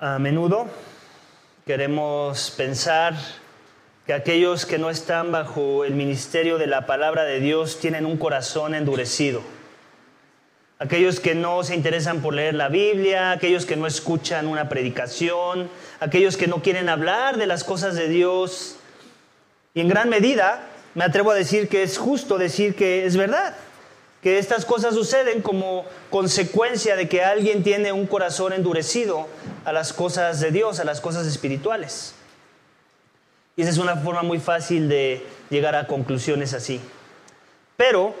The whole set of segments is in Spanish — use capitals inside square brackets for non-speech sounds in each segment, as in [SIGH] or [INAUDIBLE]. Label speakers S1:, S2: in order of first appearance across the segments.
S1: A menudo queremos pensar que aquellos que no están bajo el ministerio de la palabra de Dios tienen un corazón endurecido. Aquellos que no se interesan por leer la Biblia, aquellos que no escuchan una predicación, aquellos que no quieren hablar de las cosas de Dios. Y en gran medida me atrevo a decir que es justo decir que es verdad que estas cosas suceden como consecuencia de que alguien tiene un corazón endurecido a las cosas de Dios, a las cosas espirituales. Y esa es una forma muy fácil de llegar a conclusiones así. Pero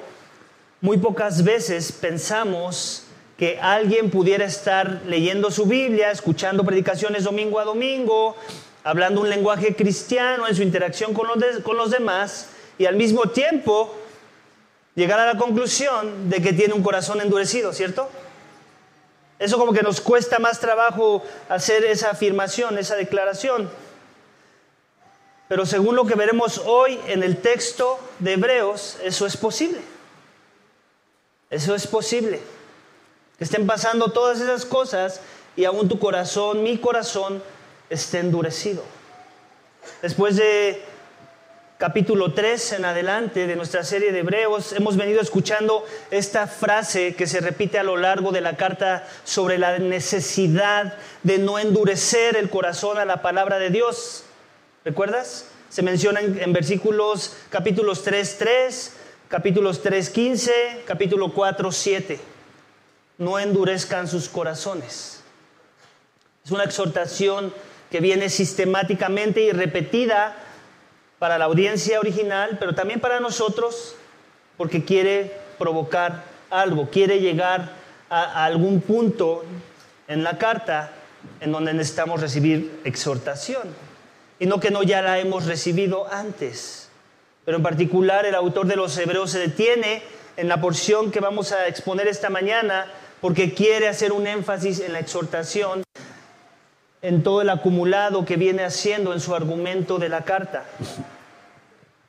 S1: muy pocas veces pensamos que alguien pudiera estar leyendo su Biblia, escuchando predicaciones domingo a domingo, hablando un lenguaje cristiano en su interacción con los, con los demás y al mismo tiempo llegar a la conclusión de que tiene un corazón endurecido, ¿cierto? Eso como que nos cuesta más trabajo hacer esa afirmación, esa declaración. Pero según lo que veremos hoy en el texto de Hebreos, eso es posible. Eso es posible. Que estén pasando todas esas cosas y aún tu corazón, mi corazón, esté endurecido. Después de capítulo 3 en adelante de nuestra serie de Hebreos, hemos venido escuchando esta frase que se repite a lo largo de la carta sobre la necesidad de no endurecer el corazón a la palabra de Dios. ¿Recuerdas? Se menciona en, versículos capítulos 3, 3, capítulos 3, 15, capítulo 4, 7. No endurezcan sus corazones. Es una exhortación que viene sistemáticamente y repetida para la audiencia original, pero también para nosotros, porque quiere provocar algo, quiere llegar a, algún punto en la carta en donde necesitamos recibir exhortación. Y no que no ya la hemos recibido antes. Pero en particular el autor de los Hebreos se detiene en la porción que vamos a exponer esta mañana porque quiere hacer un énfasis en la exhortación, en todo el acumulado que viene haciendo en su argumento de la carta.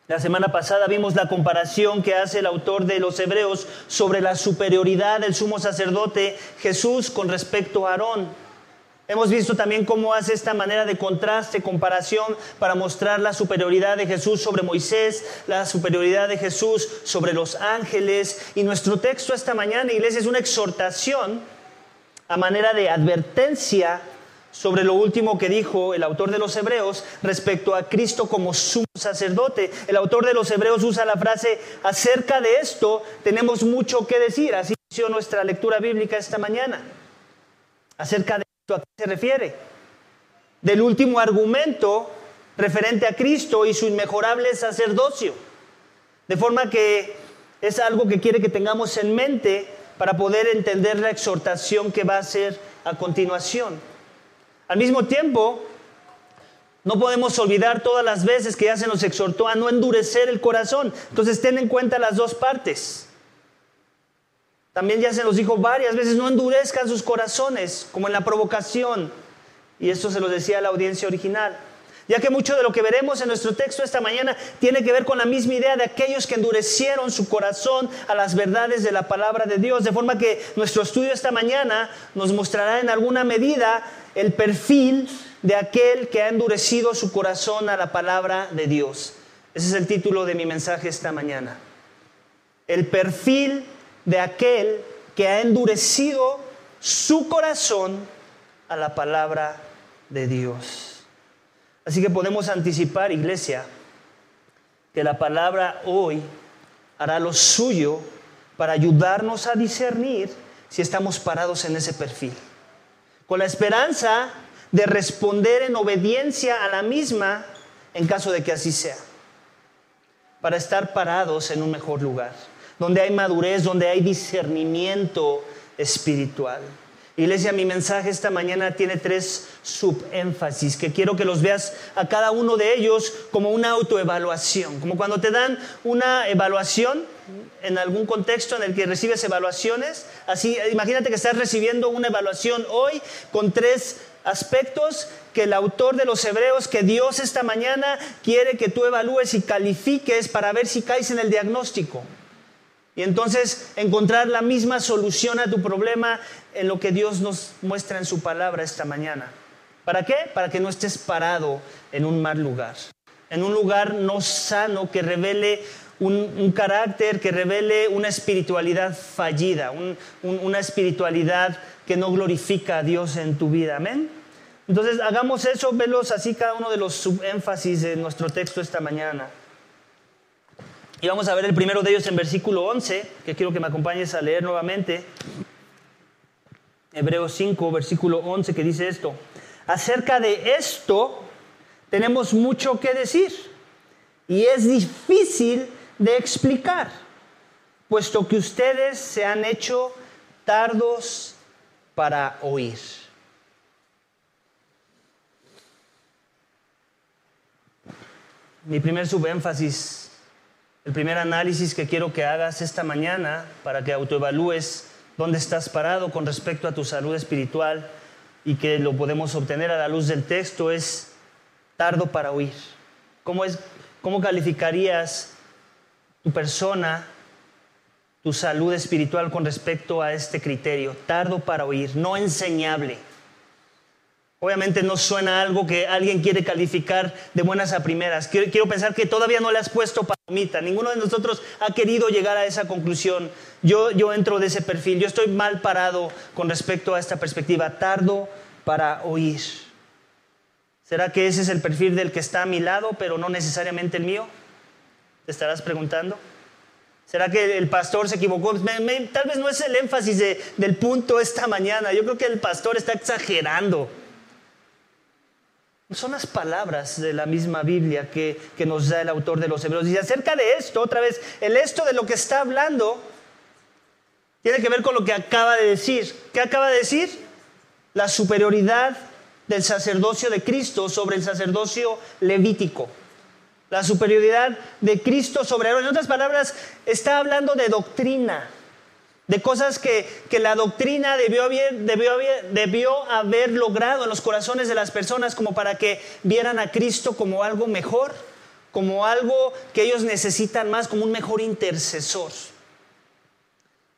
S1: La semana pasada vimos la comparación que hace el autor de los Hebreos sobre la superioridad del sumo sacerdote Jesús con respecto a Aarón. Hemos visto también cómo hace esta manera de contraste, comparación para mostrar la superioridad de Jesús sobre Moisés, la superioridad de Jesús sobre los ángeles. Y nuestro texto esta mañana, iglesia, es una exhortación a manera de advertencia sobre lo último que dijo el autor de los Hebreos respecto a Cristo como sumo sacerdote. El autor de los Hebreos usa la frase, acerca de esto tenemos mucho que decir. Así inició nuestra lectura bíblica esta mañana. Acerca de esto, ¿a qué se refiere? Del último argumento referente a Cristo y su inmejorable sacerdocio. De forma que es algo que quiere que tengamos en mente para poder entender la exhortación que va a hacer a continuación. Al mismo tiempo, no podemos olvidar todas las veces que ya se nos exhortó a no endurecer el corazón. Entonces ten en cuenta las dos partes. También ya se nos dijo varias veces, no endurezcan sus corazones, como en la provocación. Y esto se lo decía a la audiencia original ya que mucho de lo que veremos en nuestro texto esta mañana tiene que ver con la misma idea de aquellos que endurecieron su corazón a las verdades de la palabra de Dios, de forma que nuestro estudio esta mañana nos mostrará en alguna medida el perfil de aquel que ha endurecido su corazón a la palabra de Dios. Ese es el título de mi mensaje esta mañana. El perfil de aquel que ha endurecido su corazón a la palabra de Dios. Así que podemos anticipar, iglesia, que la palabra hoy hará lo suyo para ayudarnos a discernir si estamos parados en ese perfil. Con la esperanza de responder en obediencia a la misma en caso de que así sea. Para estar parados en un mejor lugar, donde hay madurez, donde hay discernimiento espiritual. Iglesia, mi mensaje esta mañana tiene tres subénfasis que quiero que los veas a cada uno de ellos como una autoevaluación, como cuando te dan una evaluación en algún contexto en el que recibes evaluaciones, así imagínate que estás recibiendo una evaluación hoy con tres aspectos que el autor de los Hebreos, que Dios esta mañana quiere que tú evalúes y califiques para ver si caes en el diagnóstico. Y entonces encontrar la misma solución a tu problema en lo que Dios nos muestra en su palabra esta mañana. ¿Para qué? Para que no estés parado en un mal lugar, en un lugar no sano que revele un, carácter, que revele una espiritualidad fallida, una espiritualidad que no glorifica a Dios en tu vida. Amén. Entonces hagamos eso, velos así cada uno de los subénfasis de nuestro texto esta mañana. Y vamos a ver el primero de ellos en versículo 11, que quiero que me acompañes a leer nuevamente. Hebreos 5, versículo 11, que dice esto. Acerca de esto tenemos mucho que decir y es difícil de explicar, puesto que ustedes se han hecho tardos para oír. Mi primer subénfasis, el primer análisis que quiero que hagas esta mañana para que autoevalúes dónde estás parado con respecto a tu salud espiritual y que lo podemos obtener a la luz del texto es tardo para oír. ¿Cómo, es, cómo calificarías tu persona, tu salud espiritual con respecto a este criterio? Tardo para oír, no enseñable. Obviamente no suena algo que alguien quiere calificar de buenas a primeras. Quiero, pensar que todavía no le has puesto palomita. Ninguno de nosotros ha querido llegar a esa conclusión. Yo, yo entro de ese perfil. Yo estoy mal parado con respecto a esta perspectiva. Tardo para oír. ¿Será que ese es el perfil del que está a mi lado, pero no necesariamente el mío? ¿Te estarás preguntando? ¿Será que el pastor se equivocó? tal vez no es el énfasis del punto esta mañana. Yo creo que el pastor está exagerando son las palabras de la misma Biblia que, nos da el autor de los Hebreos. Y acerca de esto, otra vez, el esto de lo que está hablando tiene que ver con lo que acaba de decir. ¿Qué acaba de decir? La superioridad del sacerdocio de Cristo sobre el sacerdocio levítico. La superioridad de Cristo sobre En otras palabras, está hablando de doctrina de cosas que, la doctrina debió haber, debió, debió haber logrado en los corazones de las personas como para que vieran a Cristo como algo mejor, como algo que ellos necesitan más, como un mejor intercesor.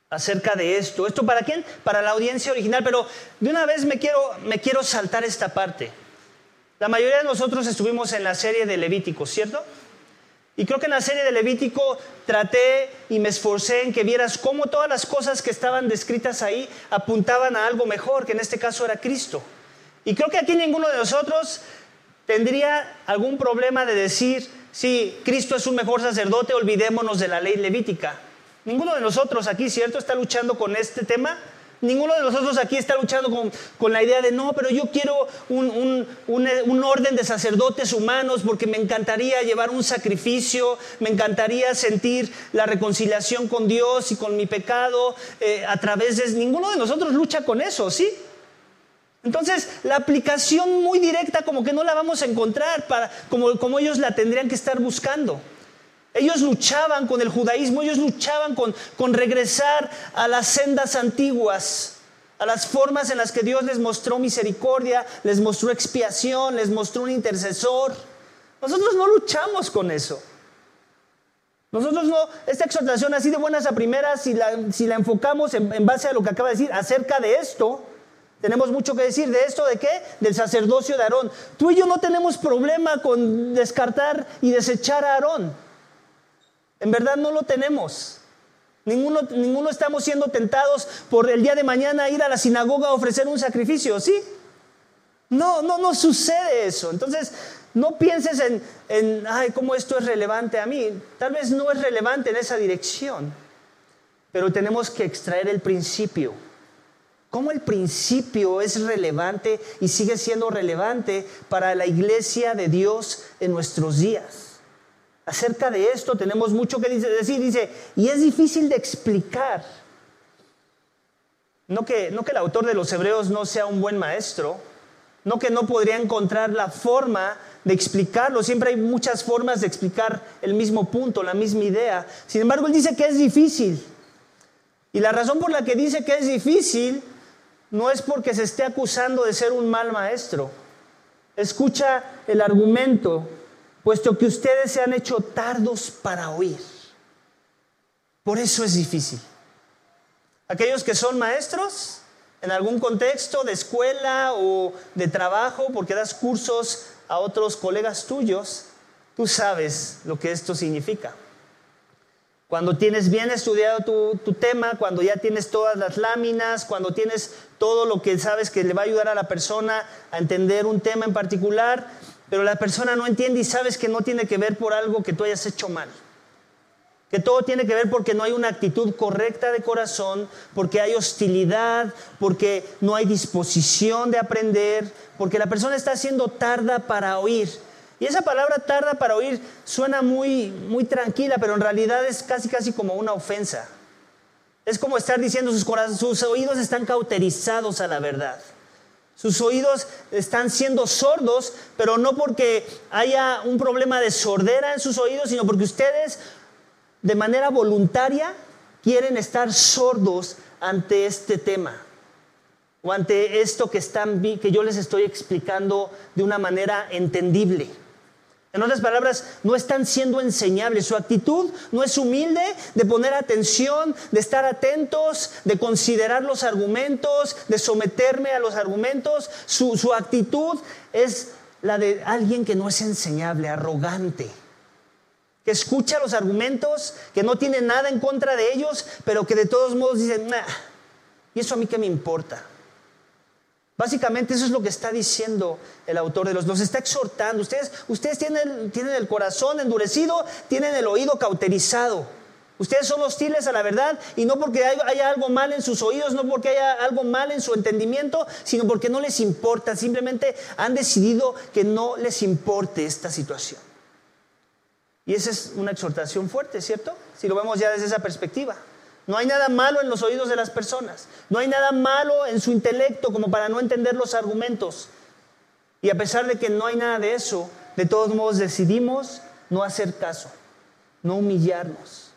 S1: Acerca de esto. ¿Esto para quién? Para la audiencia original, pero de una vez me quiero, me quiero saltar esta parte. La mayoría de nosotros estuvimos en la serie de Levítico, ¿cierto? Y creo que en la serie de Levítico traté y me esforcé en que vieras cómo todas las cosas que estaban descritas ahí apuntaban a algo mejor, que en este caso era Cristo. Y creo que aquí ninguno de nosotros tendría algún problema de decir, sí, Cristo es un mejor sacerdote, olvidémonos de la ley levítica. Ninguno de nosotros aquí, ¿cierto?, está luchando con este tema. Ninguno de nosotros aquí está luchando con, la idea de, no, pero yo quiero un, orden de sacerdotes humanos porque me encantaría llevar un sacrificio, me encantaría sentir la reconciliación con Dios y con mi pecado eh, a través de... Ninguno de nosotros lucha con eso, ¿sí? Entonces, la aplicación muy directa como que no la vamos a encontrar para, como, como ellos la tendrían que estar buscando. Ellos luchaban con el judaísmo, ellos luchaban con, con regresar a las sendas antiguas, a las formas en las que Dios les mostró misericordia, les mostró expiación, les mostró un intercesor. Nosotros no luchamos con eso. Nosotros no, esta exhortación así de buenas a primeras, si la, si la enfocamos en, en, base a lo que acaba de decir acerca de esto, tenemos mucho que decir. ¿De esto de qué? Del sacerdocio de Aarón. Tú y yo no tenemos problema con descartar y desechar a Aarón. En verdad no lo tenemos. Ninguno, ninguno estamos siendo tentados por el día de mañana ir a la sinagoga a ofrecer un sacrificio, ¿sí? No, no, no sucede eso. Entonces, no pienses en, en, ay, cómo esto es relevante a mí. Tal vez no es relevante en esa dirección, pero tenemos que extraer el principio. ¿Cómo el principio es relevante y sigue siendo relevante para la iglesia de Dios en nuestros días? Acerca de esto tenemos mucho que decir. Dice, y es difícil de explicar. No que, no que el autor de los Hebreos no sea un buen maestro, no que no podría encontrar la forma de explicarlo. Siempre hay muchas formas de explicar el mismo punto, la misma idea. Sin embargo, él dice que es difícil. Y la razón por la que dice que es difícil no es porque se esté acusando de ser un mal maestro. Escucha el argumento puesto que ustedes se han hecho tardos para oír. Por eso es difícil. Aquellos que son maestros en algún contexto de escuela o de trabajo, porque das cursos a otros colegas tuyos, tú sabes lo que esto significa. Cuando tienes bien estudiado tu, tema, cuando ya tienes todas las láminas, cuando tienes todo lo que sabes que le va a ayudar a la persona a entender un tema en particular, pero la persona no entiende y sabes que no tiene que ver por algo que tú hayas hecho mal. Que todo tiene que ver porque no hay una actitud correcta de corazón, porque hay hostilidad, porque no hay disposición de aprender, porque la persona está haciendo tarda para oír. Y esa palabra tarda para oír suena muy, muy tranquila, pero en realidad es casi, casi como una ofensa. Es como estar diciendo sus, sus oídos están cauterizados a la verdad. Sus oídos están siendo sordos, pero no porque haya un problema de sordera en sus oídos, sino porque ustedes de manera voluntaria quieren estar sordos ante este tema o ante esto que, están, que yo les estoy explicando de una manera entendible. En otras palabras, no están siendo enseñables. Su actitud no es humilde de poner atención, de estar atentos, de considerar los argumentos, de someterme a los argumentos. Su, actitud es la de alguien que no es enseñable, arrogante, que escucha los argumentos, que no tiene nada en contra de ellos, pero que de todos modos dice, ¿y eso a mí qué me importa? Básicamente eso es lo que está diciendo el autor de los, los está exhortando. Ustedes, ustedes tienen, tienen el corazón endurecido, tienen el oído cauterizado. Ustedes son hostiles a la verdad y no porque haya algo mal en sus oídos, no porque haya algo mal en su entendimiento, sino porque no les importa. Simplemente han decidido que no les importe esta situación. Y esa es una exhortación fuerte, ¿cierto? Si lo vemos ya desde esa perspectiva. No hay nada malo en los oídos de las personas. No hay nada malo en su intelecto como para no entender los argumentos. Y a pesar de que no hay nada de eso, de todos modos decidimos no hacer caso, no humillarnos.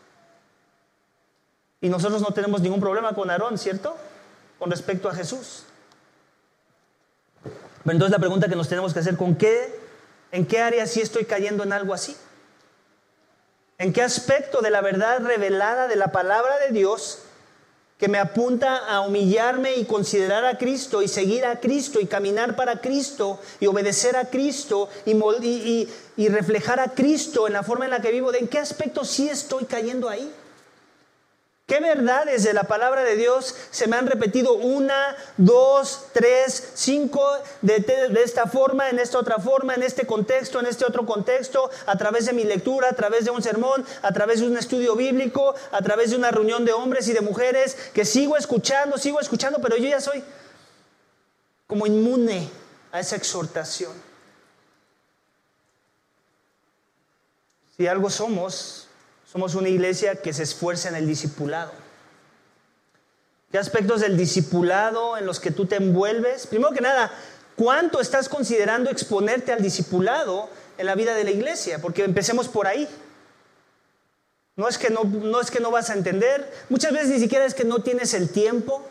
S1: Y nosotros no tenemos ningún problema con Aarón, ¿cierto? Con respecto a Jesús. Pero entonces la pregunta que nos tenemos que hacer, ¿con qué, en qué área sí estoy cayendo en algo así? ¿En qué aspecto de la verdad revelada de la palabra de Dios que me apunta a humillarme y considerar a Cristo y seguir a Cristo y caminar para Cristo y obedecer a Cristo y, y reflejar a Cristo en la forma en la que vivo? ¿De en qué aspecto sí estoy cayendo ahí? ¿Qué verdades de la palabra de Dios se me han repetido una, dos, tres, cinco, de, esta forma, en esta otra forma, en este contexto, en este otro contexto, a través de mi lectura, a través de un sermón, a través de un estudio bíblico, a través de una reunión de hombres y de mujeres, que sigo escuchando, sigo escuchando, pero yo ya soy como inmune a esa exhortación? Si algo somos, somos una iglesia que se esfuerza en el discipulado. ¿Qué aspectos del discipulado en los que tú te envuelves? Primero que nada, ¿cuánto estás considerando exponerte al discipulado en la vida de la iglesia? Porque empecemos por ahí. No es, que no, no es que no vas a entender, muchas veces ni siquiera es que no tienes el tiempo,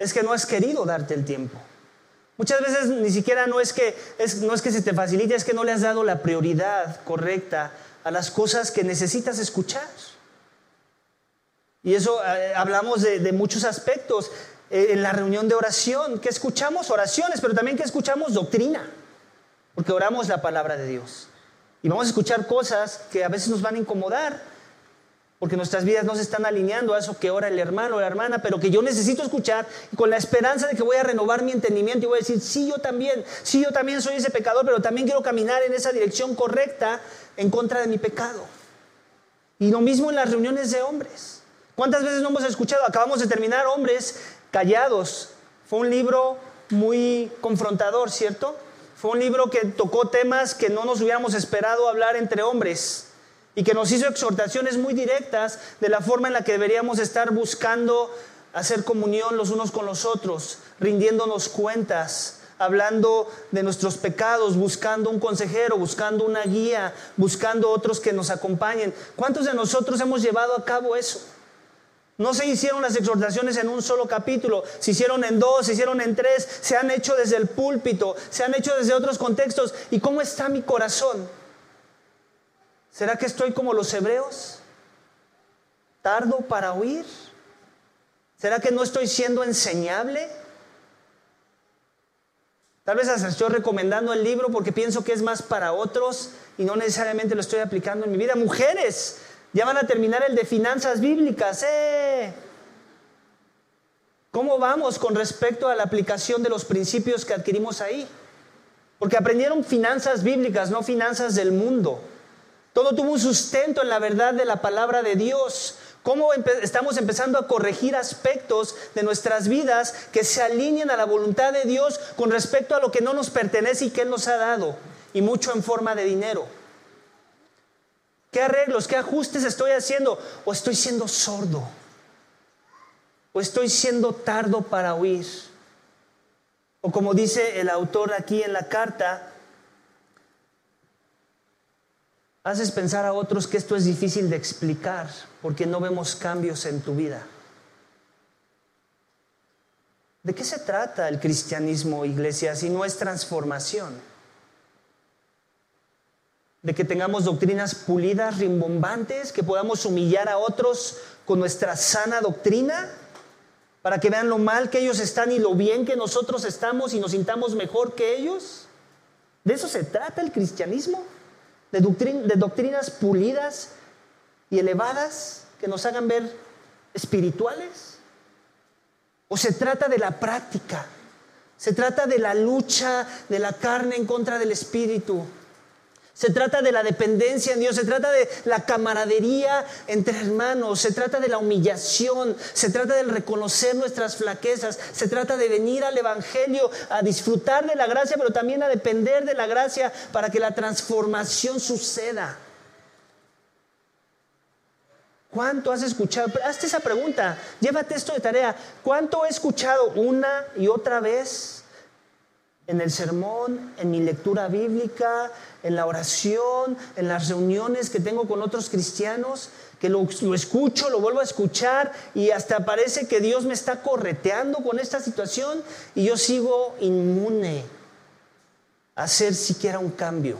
S1: es que no has querido darte el tiempo. Muchas veces ni siquiera no es que, es, no es que se te facilite, es que no le has dado la prioridad correcta a las cosas que necesitas escuchar. Y eso eh, hablamos de, muchos aspectos. Eh, en la reunión de oración, que escuchamos oraciones, pero también que escuchamos doctrina, porque oramos la palabra de Dios. Y vamos a escuchar cosas que a veces nos van a incomodar, porque nuestras vidas no se están alineando a eso que ora el hermano o la hermana, pero que yo necesito escuchar con la esperanza de que voy a renovar mi entendimiento y voy a decir, sí, yo también, sí, yo también soy ese pecador, pero también quiero caminar en esa dirección correcta en contra de mi pecado. Y lo mismo en las reuniones de hombres. ¿Cuántas veces no hemos escuchado? Acabamos de terminar Hombres Callados. Fue un libro muy confrontador, ¿cierto? Fue un libro que tocó temas que no nos hubiéramos esperado hablar entre hombres y que nos hizo exhortaciones muy directas de la forma en la que deberíamos estar buscando hacer comunión los unos con los otros, rindiéndonos cuentas, hablando de nuestros pecados, buscando un consejero, buscando una guía, buscando otros que nos acompañen. ¿Cuántos de nosotros hemos llevado a cabo eso? No se hicieron las exhortaciones en un solo capítulo, se hicieron en dos, se hicieron en tres, se han hecho desde el púlpito, se han hecho desde otros contextos. ¿Y cómo está mi corazón? ¿Será que estoy como los hebreos? ¿Tardo para oír? ¿Será que no estoy siendo enseñable? Tal vez hasta estoy recomendando el libro porque pienso que es más para otros y no necesariamente lo estoy aplicando en mi vida. Mujeres, ya van a terminar el de finanzas bíblicas. ¡Eh! ¿Cómo vamos con respecto a la aplicación de los principios que adquirimos ahí? Porque aprendieron finanzas bíblicas, no finanzas del mundo. Todo tuvo un sustento en la verdad de la palabra de Dios. ¿Cómo estamos empezando a corregir aspectos de nuestras vidas que se alineen a la voluntad de Dios con respecto a lo que no nos pertenece y que Él nos ha dado? Y mucho en forma de dinero. ¿Qué arreglos, qué ajustes estoy haciendo? ¿O estoy siendo sordo? ¿O estoy siendo tardo para oír? O como dice el autor aquí en la carta, haces pensar a otros que esto es difícil de explicar porque no vemos cambios en tu vida. ¿De qué se trata el cristianismo, iglesia, si no es transformación? De que tengamos doctrinas pulidas, rimbombantes, que podamos humillar a otros con nuestra sana doctrina, para que vean lo mal que ellos están y lo bien que nosotros estamos y nos sintamos mejor que ellos. ¿De eso se trata el cristianismo? De, de doctrinas pulidas y elevadas que nos hagan ver espirituales? ¿O se trata de la práctica? ¿Se trata de la lucha de la carne en contra del espíritu? Se trata de la dependencia en Dios, se trata de la camaradería entre hermanos, se trata de la humillación, se trata de reconocer nuestras flaquezas, se trata de venir al Evangelio a disfrutar de la gracia, pero también a depender de la gracia para que la transformación suceda. ¿Cuánto has escuchado? Hazte esa pregunta, llévate esto de tarea. ¿Cuánto he escuchado una y otra vez en el sermón, en mi lectura bíblica, en la oración, en las reuniones que tengo con otros cristianos, que lo, escucho, lo vuelvo a escuchar y hasta parece que Dios me está correteando con esta situación y yo sigo inmune a hacer siquiera un cambio.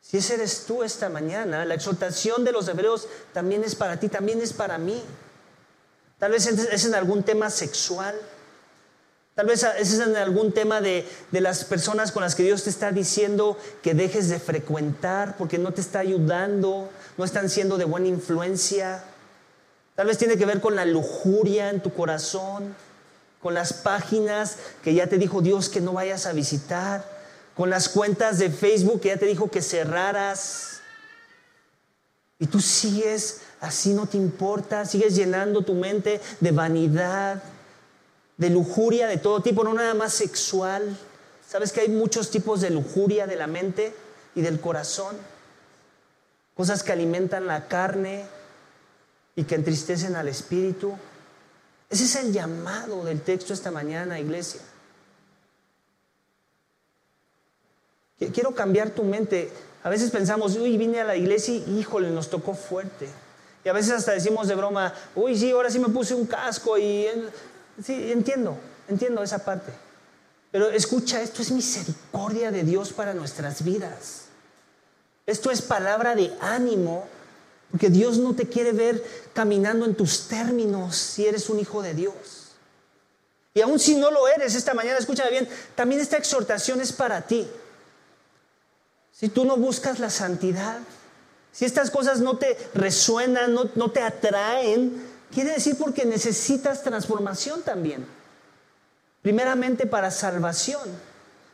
S1: Si ese eres tú esta mañana, la exhortación de los hebreos también es para ti, también es para mí. Tal vez es en algún tema sexual Tal vez ese es algún tema de, las personas con las que Dios te está diciendo que dejes de frecuentar porque no te está ayudando, no están siendo de buena influencia. Tal vez tiene que ver con la lujuria en tu corazón, con las páginas que ya te dijo Dios que no vayas a visitar, con las cuentas de Facebook que ya te dijo que cerraras. Y tú sigues así, no te importa, sigues llenando tu mente de vanidad, de lujuria de todo tipo, no nada más sexual. ¿Sabes que hay muchos tipos de lujuria de la mente y del corazón? Cosas que alimentan la carne y que entristecen al espíritu. Ese es el llamado del texto esta mañana, iglesia. Quiero cambiar tu mente. A veces pensamos, uy, vine a la iglesia y híjole, nos tocó fuerte. Y a veces hasta decimos de broma, uy, sí, ahora sí me puse un casco y Sí, entiendo, entiendo esa parte. Pero escucha, esto es misericordia de Dios para nuestras vidas. Esto es palabra de ánimo, porque Dios no te quiere ver caminando en tus términos si eres un hijo de Dios. Y aun si no lo eres esta mañana, escúchame bien, también esta exhortación es para ti. Si tú no buscas la santidad, si estas cosas no te resuenan, no, no te atraen, Quiere decir porque necesitas transformación también. Primeramente para salvación.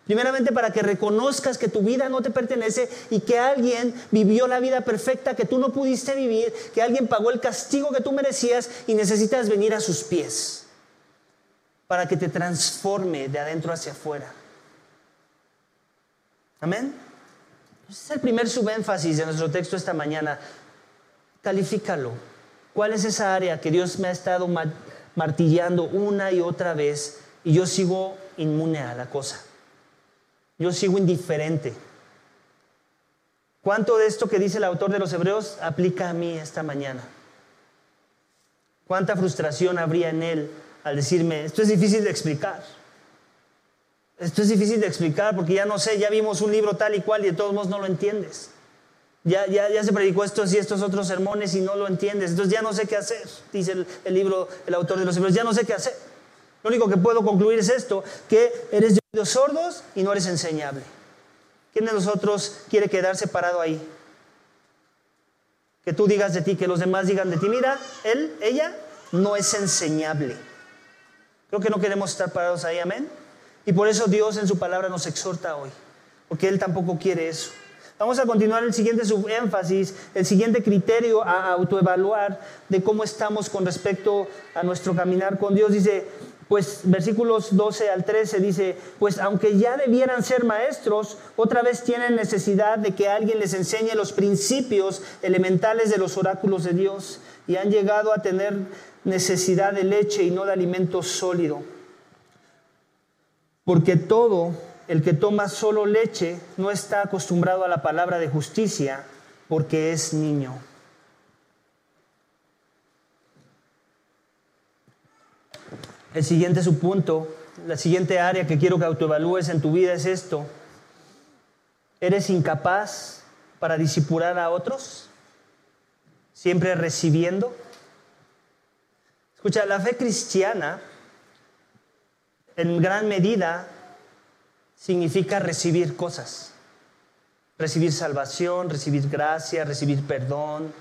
S1: Primeramente para que reconozcas que tu vida no te pertenece y que alguien vivió la vida perfecta que tú no pudiste vivir, que alguien pagó el castigo que tú merecías y necesitas venir a sus pies para que te transforme de adentro hacia afuera. Amén. Ese es el primer subénfasis de nuestro texto esta mañana. Califícalo. ¿Cuál es esa área que Dios me ha estado martillando una y otra vez y yo sigo inmune a la cosa? Yo sigo indiferente. ¿Cuánto de esto que dice el autor de los Hebreos aplica a mí esta mañana? ¿Cuánta frustración habría en él al decirme, esto es difícil de explicar? Esto es difícil de explicar porque ya no sé, ya vimos un libro tal y cual y de todos modos no lo entiendes. Ya, ya, se predicó estos y estos otros sermones y no lo entiendes. Entonces ya no sé qué hacer, dice el, libro, el autor de los libros, ya no sé qué hacer. Lo único que puedo concluir es esto, que eres de oídos sordos y no eres enseñable. ¿Quién de nosotros quiere quedarse parado ahí? Que tú digas de ti, que los demás digan de ti, mira, él, ella no es enseñable. Creo que no queremos estar parados ahí, amén. Y por eso Dios en su palabra nos exhorta hoy, porque Él tampoco quiere eso. Vamos a continuar el siguiente subénfasis, el siguiente criterio a autoevaluar de cómo estamos con respecto a nuestro caminar con Dios. Dice, pues versículos 12 al 13 dice, pues aunque ya debieran ser maestros, otra vez tienen necesidad de que alguien les enseñe los principios elementales de los oráculos de Dios y han llegado a tener necesidad de leche y no de alimento sólido. Porque todo el que toma solo leche no está acostumbrado a la palabra de justicia porque es niño. El siguiente subpunto, la siguiente área que quiero que autoevalúes en tu vida es esto. ¿Eres incapaz para disipular a otros? ¿Siempre recibiendo? Escucha, la fe cristiana en gran medida significa recibir cosas. Recibir salvación, recibir gracia, recibir perdón,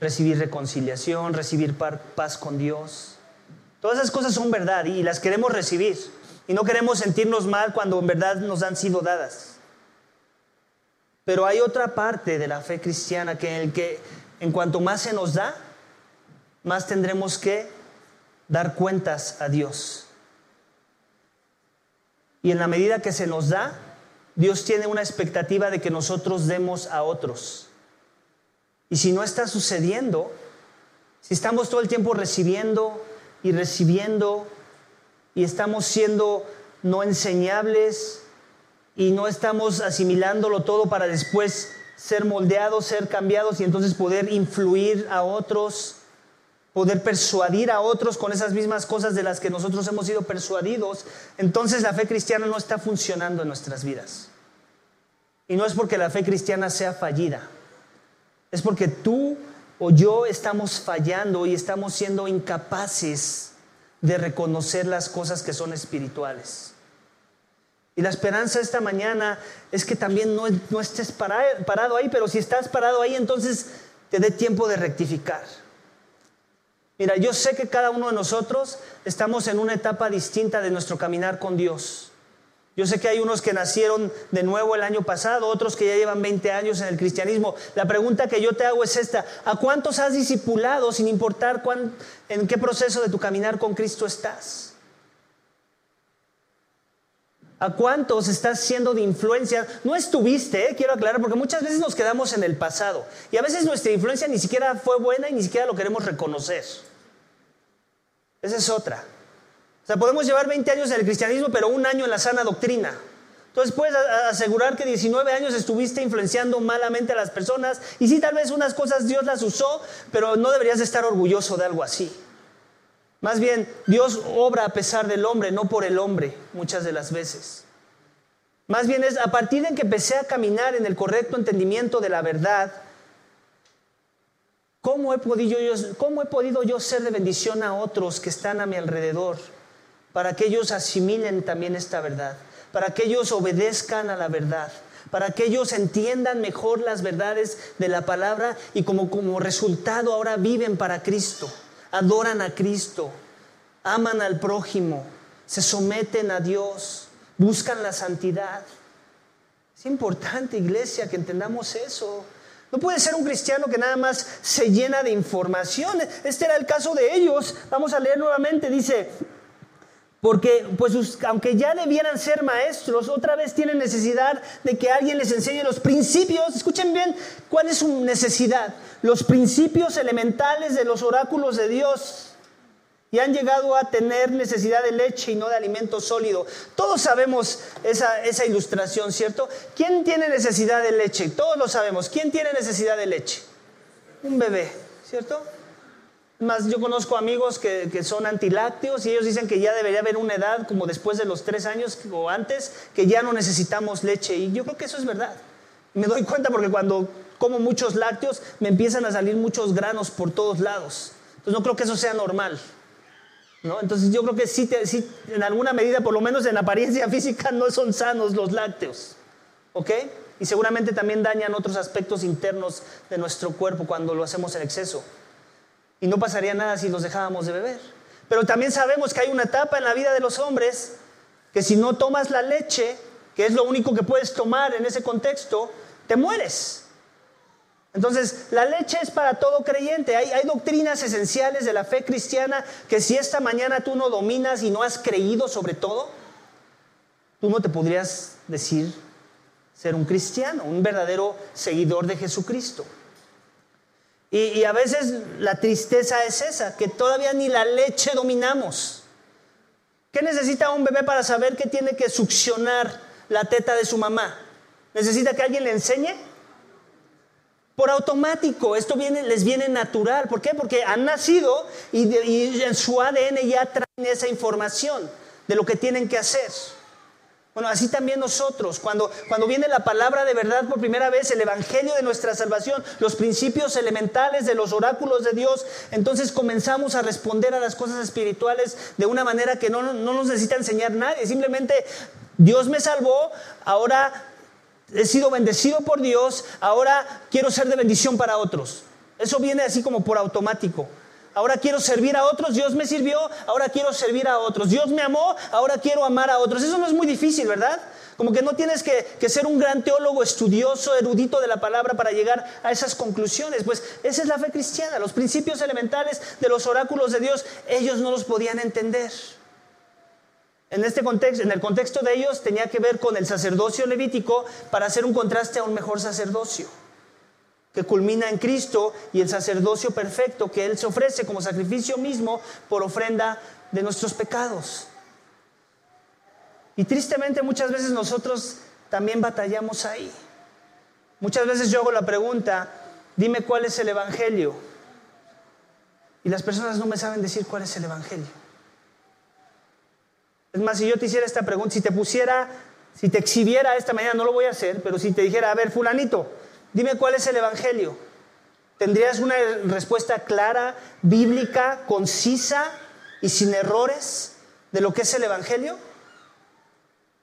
S1: recibir reconciliación, recibir paz con Dios. Todas esas cosas son verdad y las queremos recibir. Y no queremos sentirnos mal cuando en verdad nos han sido dadas. Pero hay otra parte de la fe cristiana que en, el que en cuanto más se nos da, más tendremos que dar cuentas a Dios. Y en la medida que se nos da, Dios tiene una expectativa de que nosotros demos a otros. Y si no está sucediendo, si estamos todo el tiempo recibiendo y recibiendo y estamos siendo no enseñables y no estamos asimilándolo todo para después ser moldeados, ser cambiados y entonces poder influir a otros, poder persuadir a otros con esas mismas cosas de las que nosotros hemos sido persuadidos, entonces la fe cristiana no está funcionando en nuestras vidas. Y no es porque la fe cristiana sea fallida, es porque tú o yo estamos fallando y estamos siendo incapaces de reconocer las cosas que son espirituales. Y la esperanza esta mañana es que también no, estés parado ahí, pero si estás parado ahí, entonces te dé tiempo de rectificar Mira, yo sé que cada uno de nosotros estamos en una etapa distinta de nuestro caminar con Dios. Yo sé que hay unos que nacieron de nuevo el año pasado, otros que ya llevan 20 años en el cristianismo. La pregunta que yo te hago es esta, ¿a cuántos has discipulado sin importar en qué proceso de tu caminar con Cristo estás? ¿A cuántos estás siendo de influencia? No estuviste, eh, quiero aclarar, porque muchas veces nos quedamos en el pasado y a veces nuestra influencia ni siquiera fue buena y ni siquiera lo queremos reconocer. Esa es otra. O sea, podemos llevar 20 años en el cristianismo, pero un año en la sana doctrina. Entonces puedes asegurar que 19 años estuviste influenciando malamente a las personas y sí, tal vez unas cosas Dios las usó, pero no deberías estar orgulloso de algo así. Más bien, Dios obra a pesar del hombre, no por el hombre, muchas de las veces. Más bien es a partir de que empecé a caminar en el correcto entendimiento de la verdad, ¿Cómo he, podido yo, ¿Cómo he podido yo ser de bendición a otros que están a mi alrededor? Para que ellos asimilen también esta verdad, para que ellos obedezcan a la verdad, para que ellos entiendan mejor las verdades de la palabra y como, como resultado ahora viven para Cristo, adoran a Cristo, aman al prójimo, se someten a Dios, buscan la santidad. Es importante, iglesia, que entendamos eso. No puede ser un cristiano que nada más se llena de información. Este era el caso de ellos. Vamos a leer nuevamente. Dice, porque pues aunque ya debieran ser maestros, otra vez tienen necesidad de que alguien les enseñe los principios. Escuchen bien, ¿cuál es su necesidad? Los principios elementales de los oráculos de Dios y han llegado a tener necesidad de leche y no de alimento sólido. Todos sabemos esa, ilustración, ¿cierto? ¿Quién tiene necesidad de leche? Todos lo sabemos. ¿Quién tiene necesidad de leche? Un bebé, ¿cierto? Más, yo conozco amigos que, que, son antilácteos y ellos dicen que ya debería haber una edad, como después de los tres años o antes, que ya no necesitamos leche. Y yo creo que eso es verdad. Me doy cuenta porque cuando como muchos lácteos me empiezan a salir muchos granos por todos lados. Entonces no creo que eso sea normal. ¿No? Entonces yo creo que sí, en alguna medida, por lo menos en apariencia [LAUGHS] física, no son sanos los lácteos. ¿Ok? Y seguramente también dañan otros aspectos internos de nuestro cuerpo cuando lo hacemos en exceso. Y no pasaría nada si los dejábamos de beber. Pero también sabemos que hay una etapa en la vida de los hombres que si no tomas la leche, que es lo único que puedes tomar en ese contexto, te mueres. Entonces, la leche es para todo creyente. Hay, doctrinas esenciales de la fe cristiana que si esta mañana tú no dominas y no has creído sobre todo, tú no te podrías decir ser un cristiano, un verdadero seguidor de Jesucristo. Y, y a veces la tristeza es esa, que todavía ni la leche dominamos. ¿Qué necesita un bebé para saber que tiene que succionar la teta de su mamá? ¿Necesita que alguien le enseñe? Por automático, esto viene, les viene natural. ¿Por qué? Porque han nacido y, y en su ADN ya traen esa información de lo que tienen que hacer. Bueno, así también nosotros, cuando, cuando viene la palabra de verdad por primera vez, el Evangelio de nuestra salvación, los principios elementales de los oráculos de Dios, entonces comenzamos a responder a las cosas espirituales de una manera que no, no nos necesita enseñar nadie. Simplemente Dios me salvó, ahora he sido bendecido por Dios, ahora quiero ser de bendición para otros. Eso viene así como por automático. Ahora quiero servir a otros, Dios me sirvió, ahora quiero servir a otros. Dios me amó, ahora quiero amar a otros. Eso no es muy difícil, ¿verdad? Como que no tienes que, ser un gran teólogo, estudioso, erudito de la palabra para llegar a esas conclusiones. Pues esa es la fe cristiana. Los principios elementales de los oráculos de Dios, ellos no los podían entender. En, este contexto, en el contexto de ellos tenía que ver con el sacerdocio levítico para hacer un contraste a un mejor sacerdocio que culmina en Cristo y el sacerdocio perfecto que Él se ofrece como sacrificio mismo por ofrenda de nuestros pecados. Y tristemente muchas veces nosotros también batallamos ahí. Muchas veces yo hago la pregunta, dime cuál es el Evangelio. Y las personas no me saben decir cuál es el Evangelio. Es más, si yo te hiciera esta pregunta, si te pusiera, si te exhibiera esta mañana, no lo voy a hacer, pero si te dijera, a ver, fulanito, Dime cuál es el Evangelio. ¿Tendrías una respuesta clara, bíblica, concisa y sin errores de lo que es el Evangelio?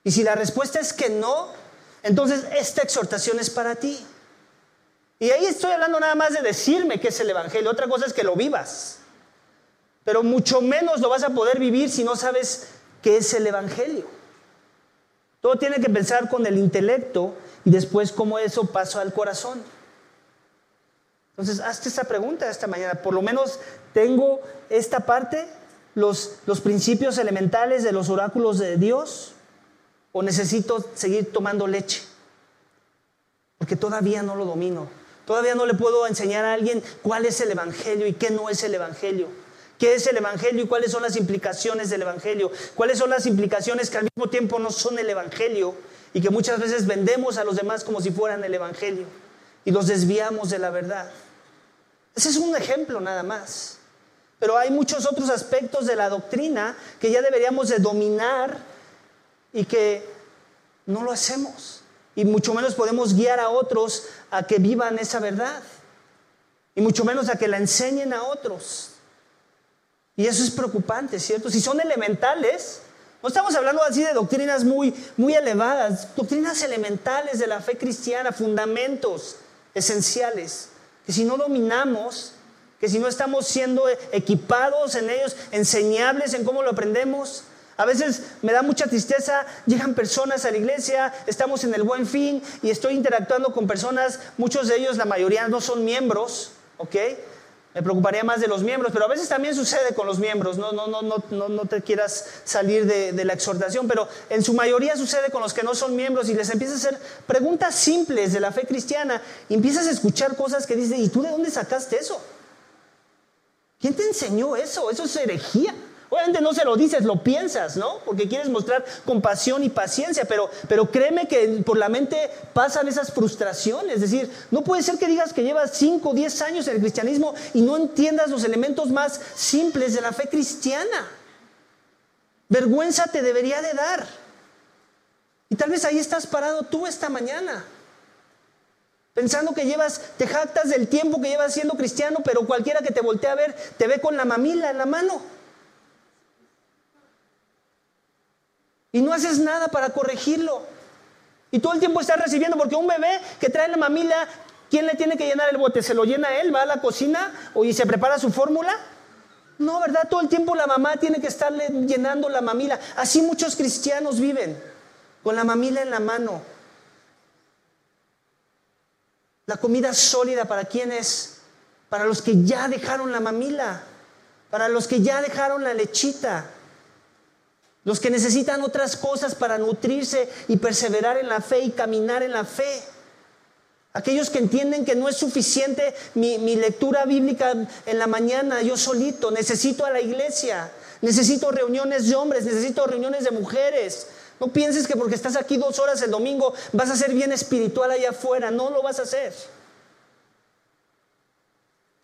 S1: Y si la respuesta es que no, entonces esta exhortación es para ti. Y ahí estoy hablando nada más de decirme qué es el Evangelio. Otra cosa es que lo vivas. Pero mucho menos lo vas a poder vivir si no sabes qué es el Evangelio. Todo tiene que pensar con el intelecto y después cómo eso pasó al corazón. Entonces, hazte esta pregunta esta mañana. Por lo menos tengo esta parte, los, los principios elementales de los oráculos de Dios, o necesito seguir tomando leche. Porque todavía no lo domino. Todavía no le puedo enseñar a alguien cuál es el Evangelio y qué no es el Evangelio. ¿Qué es el Evangelio y cuáles son las implicaciones del Evangelio? ¿Cuáles son las implicaciones que al mismo tiempo no son el Evangelio y que muchas veces vendemos a los demás como si fueran el Evangelio y los desviamos de la verdad. Ese es un ejemplo nada más. Pero hay muchos otros aspectos de la doctrina que ya deberíamos de dominar y que no lo hacemos. Y mucho menos podemos guiar a otros a que vivan esa verdad. Y mucho menos a que la enseñen a otros. Y eso es preocupante, ¿cierto? Si son elementales, no estamos hablando así de doctrinas muy, muy elevadas, doctrinas elementales de la fe cristiana, fundamentos esenciales, que si no dominamos, que si no estamos siendo equipados en ellos, enseñables en cómo lo aprendemos, a veces me da mucha tristeza, llegan personas a la iglesia, estamos en el buen fin y estoy interactuando con personas, muchos de ellos, la mayoría no son miembros, ¿ok? Me preocuparía más de los miembros, pero a veces también sucede con los miembros, no, no, no, no, no te quieras salir de, de, la exhortación, pero en su mayoría sucede con los que no son miembros y les empiezas a hacer preguntas simples de la fe cristiana y empiezas a escuchar cosas que dicen, ¿y tú de dónde sacaste eso? ¿Quién te enseñó eso? Eso es herejía. Obviamente no se lo dices, lo piensas, ¿no? Porque quieres mostrar compasión y paciencia, pero, pero créeme que por la mente pasan esas frustraciones. Es decir, no puede ser que digas que llevas 5 o 10 años en el cristianismo y no entiendas los elementos más simples de la fe cristiana. Vergüenza te debería de dar. Y tal vez ahí estás parado tú esta mañana. Pensando que llevas, te jactas del tiempo que llevas siendo cristiano, pero cualquiera que te voltee a ver te ve con la mamila en la mano. Y no haces nada para corregirlo. Y todo el tiempo estás recibiendo, porque un bebé que trae la mamila, ¿quién le tiene que llenar el bote? ¿Se lo llena él? ¿Va a la cocina o y se prepara su fórmula? No, ¿verdad? Todo el tiempo la mamá tiene que estarle llenando la mamila. Así muchos cristianos viven, con la mamila en la mano. La comida sólida para quienes, para los que ya dejaron la mamila, para los que ya dejaron la lechita, los que necesitan otras cosas para nutrirse y perseverar en la fe y caminar en la fe. Aquellos que entienden que no es suficiente mi, lectura bíblica en la mañana, yo solito, necesito a la iglesia, necesito reuniones de hombres, necesito reuniones de mujeres. No pienses que porque estás aquí dos horas el domingo vas a ser bien espiritual allá afuera, no lo vas a hacer.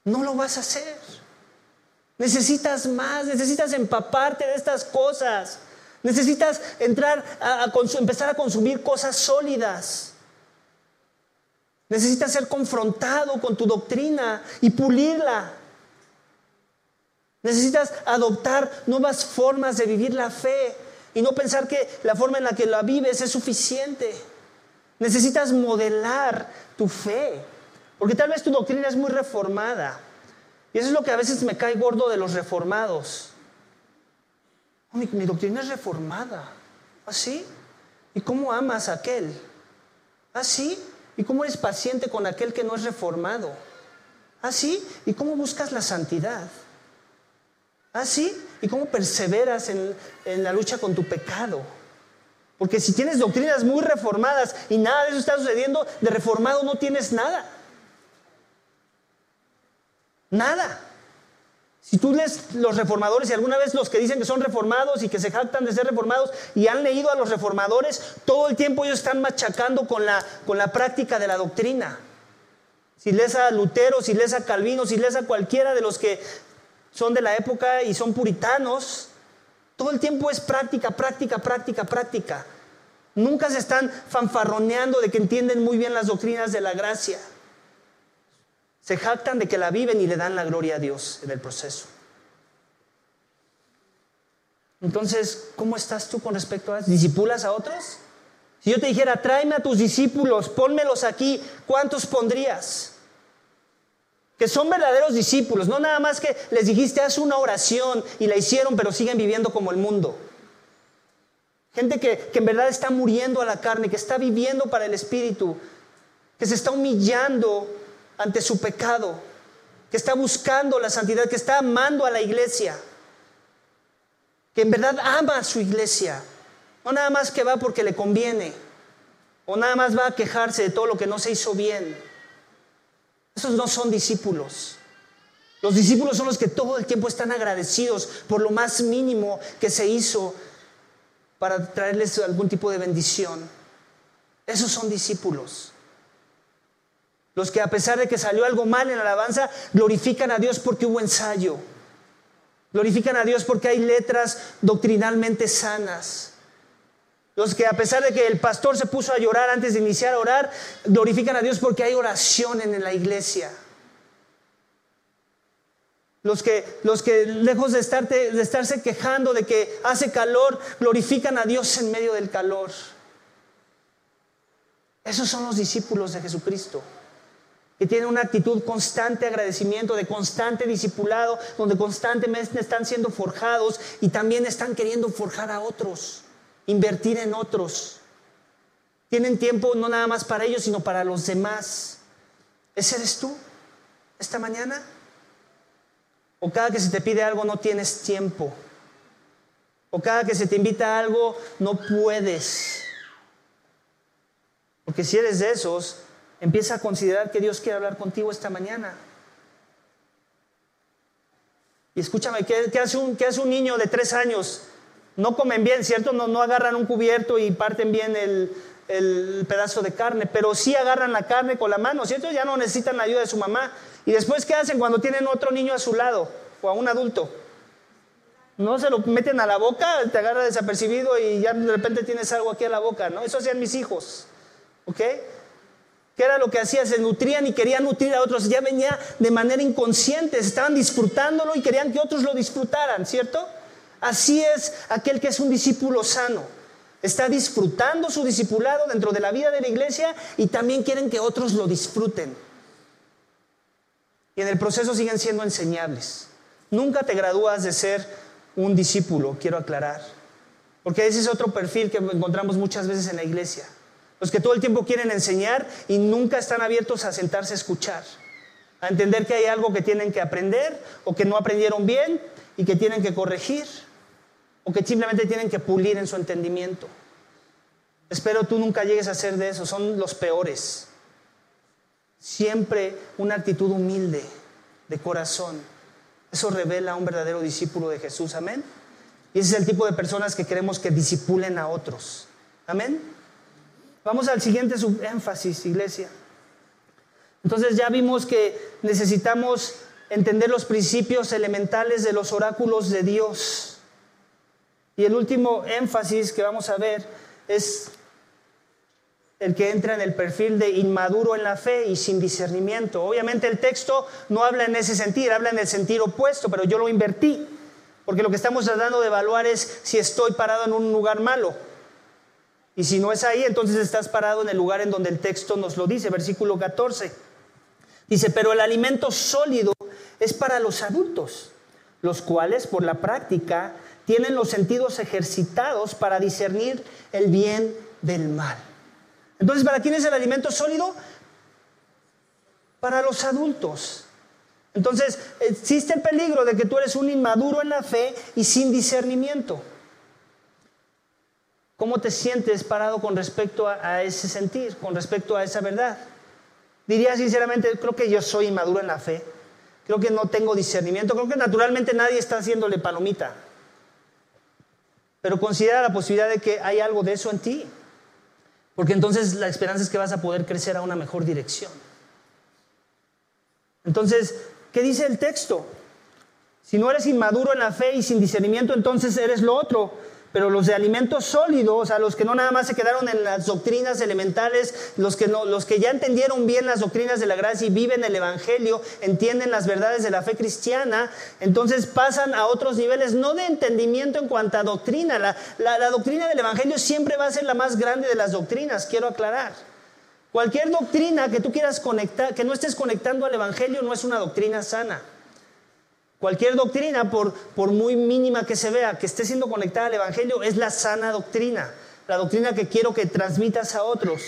S1: No lo vas a hacer. Necesitas más, necesitas empaparte de estas cosas. Necesitas entrar a empezar a consumir cosas sólidas. Necesitas ser confrontado con tu doctrina y pulirla. Necesitas adoptar nuevas formas de vivir la fe y no pensar que la forma en la que la vives es suficiente. Necesitas modelar tu fe, porque tal vez tu doctrina es muy reformada. Y eso es lo que a veces me cae gordo de los reformados. Mi, doctrina es reformada. ¿Así? ¿Ah, ¿Y cómo amas a aquel? ¿Así? ¿Ah, ¿Y cómo eres paciente con aquel que no es reformado? ¿Así? ¿Ah, ¿Y cómo buscas la santidad? ¿Así? ¿Ah, ¿Y cómo perseveras en, en la lucha con tu pecado? Porque si tienes doctrinas muy reformadas y nada de eso está sucediendo, de reformado no tienes nada. Nada. Si tú lees los reformadores y alguna vez los que dicen que son reformados y que se jactan de ser reformados y han leído a los reformadores, todo el tiempo ellos están machacando con la, con la práctica de la doctrina. Si lees a Lutero, si lees a Calvino, si lees a cualquiera de los que son de la época y son puritanos, todo el tiempo es práctica, práctica, práctica, práctica. Nunca se están fanfarroneando de que entienden muy bien las doctrinas de la gracia. Se jactan de que la viven y le dan la gloria a Dios en el proceso. Entonces, ¿cómo estás tú con respecto a eso? ¿Disipulas a otros? Si yo te dijera, tráeme a tus discípulos, pónmelos aquí, ¿cuántos pondrías? Que son verdaderos discípulos, no nada más que les dijiste, haz una oración y la hicieron, pero siguen viviendo como el mundo. Gente que, que en verdad está muriendo a la carne, que está viviendo para el Espíritu, que se está humillando ante su pecado, que está buscando la santidad, que está amando a la iglesia, que en verdad ama a su iglesia, no nada más que va porque le conviene, o nada más va a quejarse de todo lo que no se hizo bien. Esos no son discípulos. Los discípulos son los que todo el tiempo están agradecidos por lo más mínimo que se hizo para traerles algún tipo de bendición. Esos son discípulos. Los que a pesar de que salió algo mal en la alabanza, glorifican a Dios porque hubo ensayo. Glorifican a Dios porque hay letras doctrinalmente sanas. Los que a pesar de que el pastor se puso a llorar antes de iniciar a orar, glorifican a Dios porque hay oración en la iglesia. Los que, los que lejos de, de estarse quejando de que hace calor, glorifican a Dios en medio del calor. Esos son los discípulos de Jesucristo que tienen una actitud constante de agradecimiento, de constante discipulado, donde constantemente están siendo forjados y también están queriendo forjar a otros, invertir en otros. Tienen tiempo no nada más para ellos, sino para los demás. ¿Ese eres tú esta mañana? ¿O cada que se te pide algo no tienes tiempo? ¿O cada que se te invita a algo no puedes? Porque si eres de esos, Empieza a considerar que Dios quiere hablar contigo esta mañana. Y escúchame, ¿qué, hace, un, hace, un, niño de tres años? No comen bien, ¿cierto? No, no agarran un cubierto y parten bien el, el, pedazo de carne, pero sí agarran la carne con la mano, ¿cierto? Ya no necesitan la ayuda de su mamá. ¿Y después qué hacen cuando tienen otro niño a su lado o a un adulto? No se lo meten a la boca, te agarra desapercibido y ya de repente tienes algo aquí a la boca, ¿no? Eso hacían mis hijos, ¿ok? ¿Qué era lo que hacía? Se nutrían y querían nutrir a otros. Ya venía de manera inconsciente, estaban disfrutándolo y querían que otros lo disfrutaran, ¿cierto? Así es aquel que es un discípulo sano. está disfrutando su discipulado dentro de la vida de la iglesia y también quieren que otros lo disfruten. Y en el proceso siguen siendo enseñables. Nunca te gradúas de ser un discípulo, quiero aclarar. Porque ese es otro perfil que encontramos muchas veces en la iglesia. Los que todo el tiempo quieren enseñar y nunca están abiertos a sentarse a escuchar. A entender que hay algo que tienen que aprender o que no aprendieron bien y que tienen que corregir o que simplemente tienen que pulir en su entendimiento. Espero tú nunca llegues a ser de eso, son los peores. Siempre una actitud humilde, de corazón. Eso revela a un verdadero discípulo de Jesús, amén. Y ese es el tipo de personas que queremos que disipulen a otros, amén. Vamos al siguiente énfasis, iglesia. Entonces ya vimos que necesitamos entender los principios elementales de los oráculos de Dios. Y el último énfasis que vamos a ver es el que entra en el perfil de inmaduro en la fe y sin discernimiento. Obviamente el texto no habla en ese sentido, habla en el sentido opuesto, pero yo lo invertí, porque lo que estamos tratando de evaluar es si estoy parado en un lugar malo. Y si no es ahí, entonces estás parado en el lugar en donde el texto nos lo dice, versículo 14. Dice, pero el alimento sólido es para los adultos, los cuales por la práctica tienen los sentidos ejercitados para discernir el bien del mal. Entonces, ¿para quién es el alimento sólido? Para los adultos. Entonces, existe el peligro de que tú eres un inmaduro en la fe y sin discernimiento. ¿Cómo te sientes parado con respecto a, ese sentir, con respecto a esa verdad? Diría sinceramente, creo que yo soy inmaduro en la fe. Creo que no tengo discernimiento. Creo que naturalmente nadie está haciéndole palomita. Pero considera la posibilidad de que hay algo de eso en ti. Porque entonces la esperanza es que vas a poder crecer a una mejor dirección. Entonces, ¿qué dice el texto? Si no eres inmaduro en la fe y sin discernimiento, entonces eres lo otro pero los de alimentos sólidos, sea, los que no nada más se quedaron en las doctrinas elementales, los que, no, los que ya entendieron bien las doctrinas de la gracia y viven el Evangelio, entienden las verdades de la fe cristiana, entonces pasan a otros niveles, no de entendimiento en cuanto a doctrina. La, la doctrina del Evangelio siempre va a ser la más grande de las doctrinas, quiero aclarar. Cualquier doctrina que tú quieras conectar, que no estés conectando al Evangelio, no es una doctrina sana. Cualquier doctrina, por, muy mínima que se vea, que esté siendo conectada al Evangelio, es la sana doctrina, la doctrina que quiero que transmitas a otros.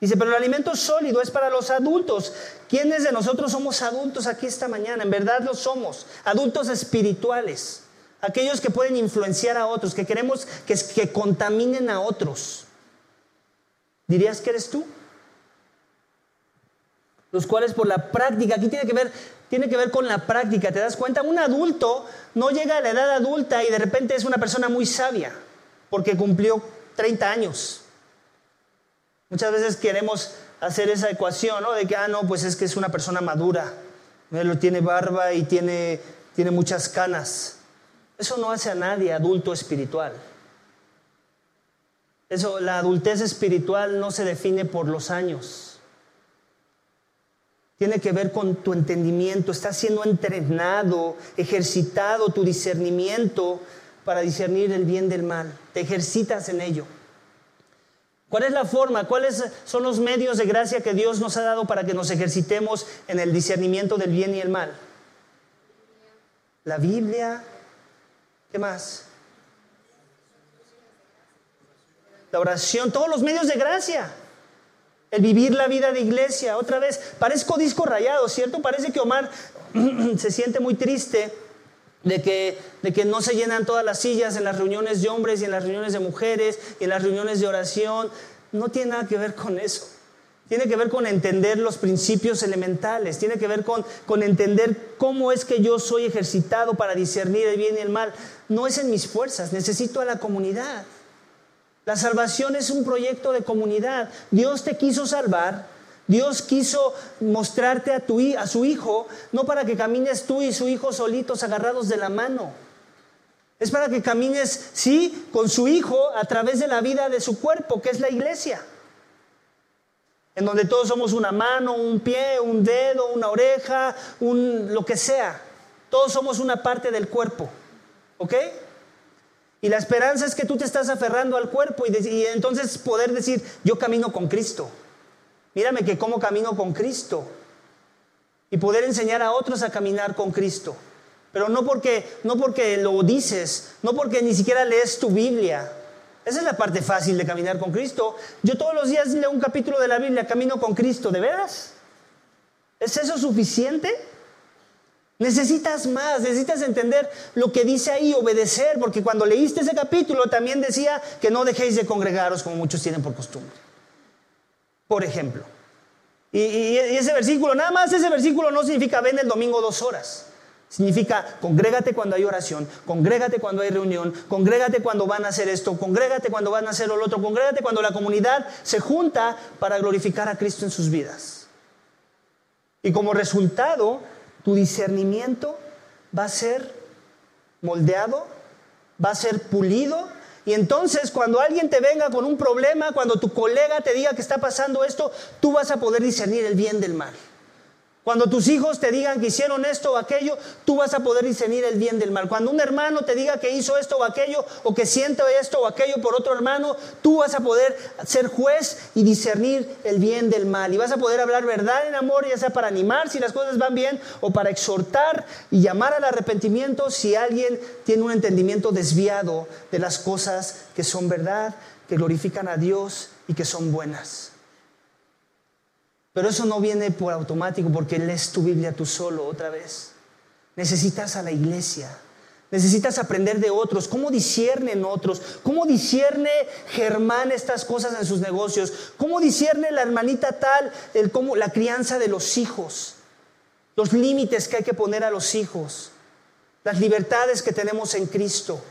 S1: Dice, pero el alimento sólido es para los adultos. ¿Quiénes de nosotros somos adultos aquí esta mañana? En verdad lo somos, adultos espirituales, aquellos que pueden influenciar a otros, que queremos que, que contaminen a otros. ¿Dirías que eres tú? Los cuales por la práctica, aquí tiene que ver tiene que ver con la práctica. ¿Te das cuenta? Un adulto no llega a la edad adulta y de repente es una persona muy sabia porque cumplió 30 años. Muchas veces queremos hacer esa ecuación, ¿no? De que, ah, no, pues es que es una persona madura. Tiene barba y tiene, tiene muchas canas. Eso no hace a nadie adulto espiritual. Eso, la adultez espiritual no se define por los años tiene que ver con tu entendimiento, estás siendo entrenado, ejercitado tu discernimiento para discernir el bien del mal, te ejercitas en ello. ¿Cuál es la forma? ¿Cuáles son los medios de gracia que Dios nos ha dado para que nos ejercitemos en el discernimiento del bien y el mal? La Biblia. ¿Qué más? La oración, todos los medios de gracia el vivir la vida de iglesia. Otra vez, parezco disco rayado, ¿cierto? Parece que Omar [CLEARS THROAT] se siente muy triste de que, de que no se llenan todas las sillas en las reuniones de hombres y en las reuniones de mujeres y en las reuniones de oración. No tiene nada que ver con eso. Tiene que ver con entender los principios elementales, tiene que ver con, con entender cómo es que yo soy ejercitado para discernir el bien y el mal. No es en mis fuerzas, necesito a la comunidad. La salvación es un proyecto de comunidad. Dios te quiso salvar. Dios quiso mostrarte a, tu, a su hijo, no para que camines tú y su hijo solitos agarrados de la mano. Es para que camines, sí, con su hijo a través de la vida de su cuerpo, que es la iglesia. En donde todos somos una mano, un pie, un dedo, una oreja, un, lo que sea. Todos somos una parte del cuerpo. ¿Ok? Y la esperanza es que tú te estás aferrando al cuerpo y, entonces poder decir, yo camino con Cristo. Mírame que cómo camino con Cristo. Y poder enseñar a otros a caminar con Cristo. Pero no porque, no porque lo dices, no porque ni siquiera lees tu Biblia. Esa es la parte fácil de caminar con Cristo. Yo todos los días leo un capítulo de la Biblia, camino con Cristo, ¿de veras? ¿Es eso suficiente? Necesitas más, necesitas entender lo que dice ahí, obedecer, porque cuando leíste ese capítulo también decía que no dejéis de congregaros como muchos tienen por costumbre. Por ejemplo. Y, ese versículo, nada más ese versículo no significa ven el domingo dos horas. Significa, congrégate cuando hay oración, congrégate cuando hay reunión, congrégate cuando van a hacer esto, congrégate cuando van a hacer lo otro, congrégate cuando la comunidad se junta para glorificar a Cristo en sus vidas. Y como resultado, tu discernimiento va a ser moldeado, va a ser pulido. Y entonces cuando alguien te venga con un problema, cuando tu colega te diga que está pasando esto, tú vas a poder discernir el bien del mal. Cuando tus hijos te digan que hicieron esto o aquello, tú vas a poder discernir el bien del mal. Cuando un hermano te diga que hizo esto o aquello, o que siente esto o aquello por otro hermano, tú vas a poder ser juez y discernir el bien del mal. Y vas a poder hablar verdad en amor, ya sea para animar si las cosas van bien, o para exhortar y llamar al arrepentimiento si alguien tiene un entendimiento desviado de las cosas que son verdad, que glorifican a Dios y que son buenas. Pero eso no viene por automático porque lees tu Biblia tú solo otra vez. Necesitas a la iglesia. Necesitas aprender de otros, cómo disciernen otros, cómo discierne Germán estas cosas en sus negocios, cómo discierne la hermanita tal el, cómo, la crianza de los hijos, los límites que hay que poner a los hijos, las libertades que tenemos en Cristo.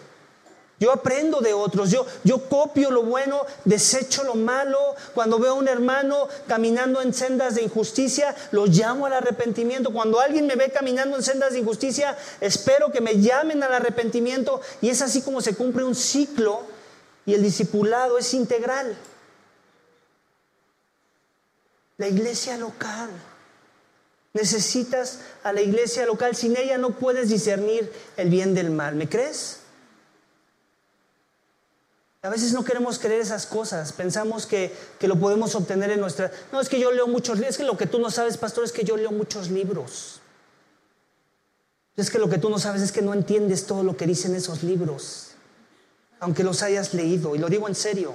S1: Yo aprendo de otros, yo, yo copio lo bueno, desecho lo malo. Cuando veo a un hermano caminando en sendas de injusticia, lo llamo al arrepentimiento. Cuando alguien me ve caminando en sendas de injusticia, espero que me llamen al arrepentimiento. Y es así como se cumple un ciclo y el discipulado es integral. La iglesia local. Necesitas a la iglesia local. Sin ella no puedes discernir el bien del mal. ¿Me crees? A veces no queremos creer esas cosas, pensamos que, lo podemos obtener en nuestra... No, es que yo leo muchos libros, es que lo que tú no sabes, pastor, es que yo leo muchos libros. Es que lo que tú no sabes es que no entiendes todo lo que dicen esos libros, aunque los hayas leído, y lo digo en serio.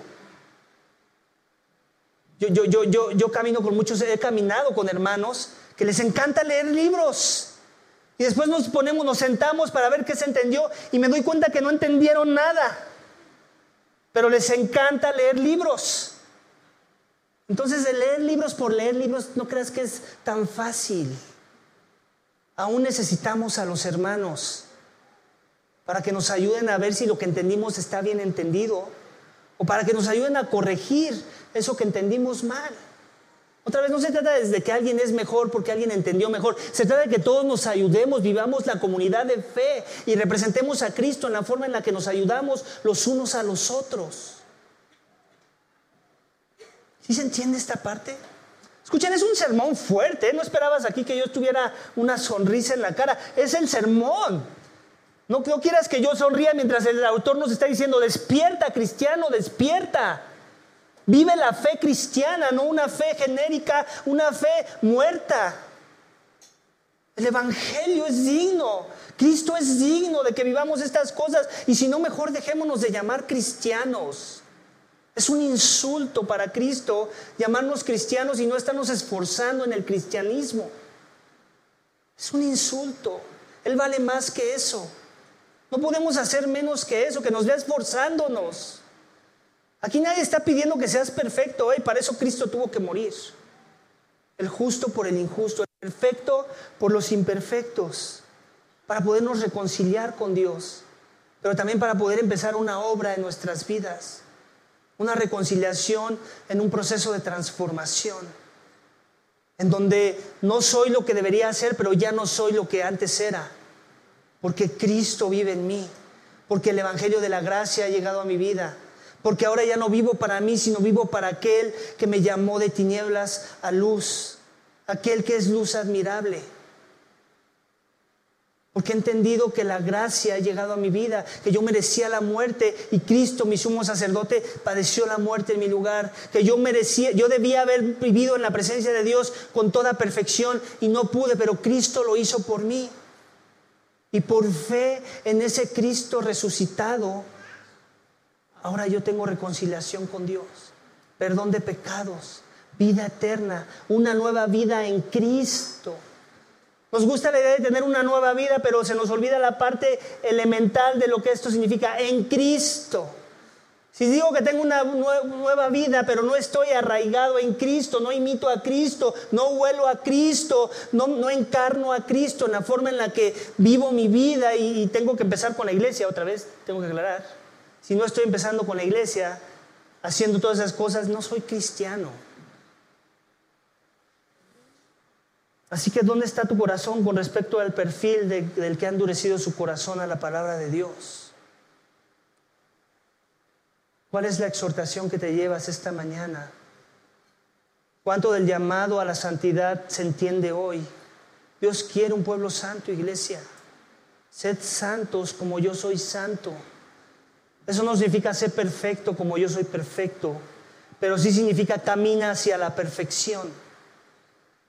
S1: Yo, yo, yo, yo, yo camino con muchos, he caminado con hermanos que les encanta leer libros. Y después nos ponemos, nos sentamos para ver qué se entendió y me doy cuenta que no entendieron nada pero les encanta leer libros. Entonces, de leer libros por leer libros, no creas que es tan fácil. Aún necesitamos a los hermanos para que nos ayuden a ver si lo que entendimos está bien entendido o para que nos ayuden a corregir eso que entendimos mal. Otra vez, no se trata de que alguien es mejor porque alguien entendió mejor. Se trata de que todos nos ayudemos, vivamos la comunidad de fe y representemos a Cristo en la forma en la que nos ayudamos los unos a los otros. ¿Sí se entiende esta parte? Escuchen, es un sermón fuerte. ¿eh? No esperabas aquí que yo tuviera una sonrisa en la cara. Es el sermón. No, no quieras que yo sonría mientras el autor nos está diciendo, despierta, cristiano, despierta. Vive la fe cristiana, no una fe genérica, una fe muerta. El Evangelio es digno. Cristo es digno de que vivamos estas cosas. Y si no, mejor dejémonos de llamar cristianos. Es un insulto para Cristo llamarnos cristianos y no estarnos esforzando en el cristianismo. Es un insulto. Él vale más que eso. No podemos hacer menos que eso, que nos vea esforzándonos. Aquí nadie está pidiendo que seas perfecto, y para eso Cristo tuvo que morir. El justo por el injusto, el perfecto por los imperfectos, para podernos reconciliar con Dios, pero también para poder empezar una obra en nuestras vidas, una reconciliación en un proceso de transformación, en donde no soy lo que debería ser, pero ya no soy lo que antes era, porque Cristo vive en mí, porque el Evangelio de la Gracia ha llegado a mi vida porque ahora ya no vivo para mí, sino vivo para aquel que me llamó de tinieblas a luz, aquel que es luz admirable. Porque he entendido que la gracia ha llegado a mi vida, que yo merecía la muerte y Cristo, mi sumo sacerdote, padeció la muerte en mi lugar, que yo merecía, yo debía haber vivido en la presencia de Dios con toda perfección y no pude, pero Cristo lo hizo por mí. Y por fe en ese Cristo resucitado, ahora yo tengo reconciliación con Dios, perdón de pecados, vida eterna, una nueva vida en Cristo. Nos gusta la idea de tener una nueva vida, pero se nos olvida la parte elemental de lo que esto significa en Cristo. Si digo que tengo una nueva vida, pero no estoy arraigado en Cristo, no imito a Cristo, no huelo a Cristo, no, no encarno a Cristo en la forma en la que vivo mi vida y tengo que empezar con la iglesia, otra vez tengo que aclarar. Si no estoy empezando con la iglesia, haciendo todas esas cosas, no soy cristiano. Así que ¿dónde está tu corazón con respecto al perfil del que ha endurecido su corazón a la palabra de Dios? ¿Cuál es la exhortación que te llevas esta mañana? ¿Cuánto del llamado a la santidad se entiende hoy? Dios quiere un pueblo santo, iglesia. Sed santos como yo soy santo. Eso no significa ser perfecto como yo soy perfecto, pero sí significa camina hacia la perfección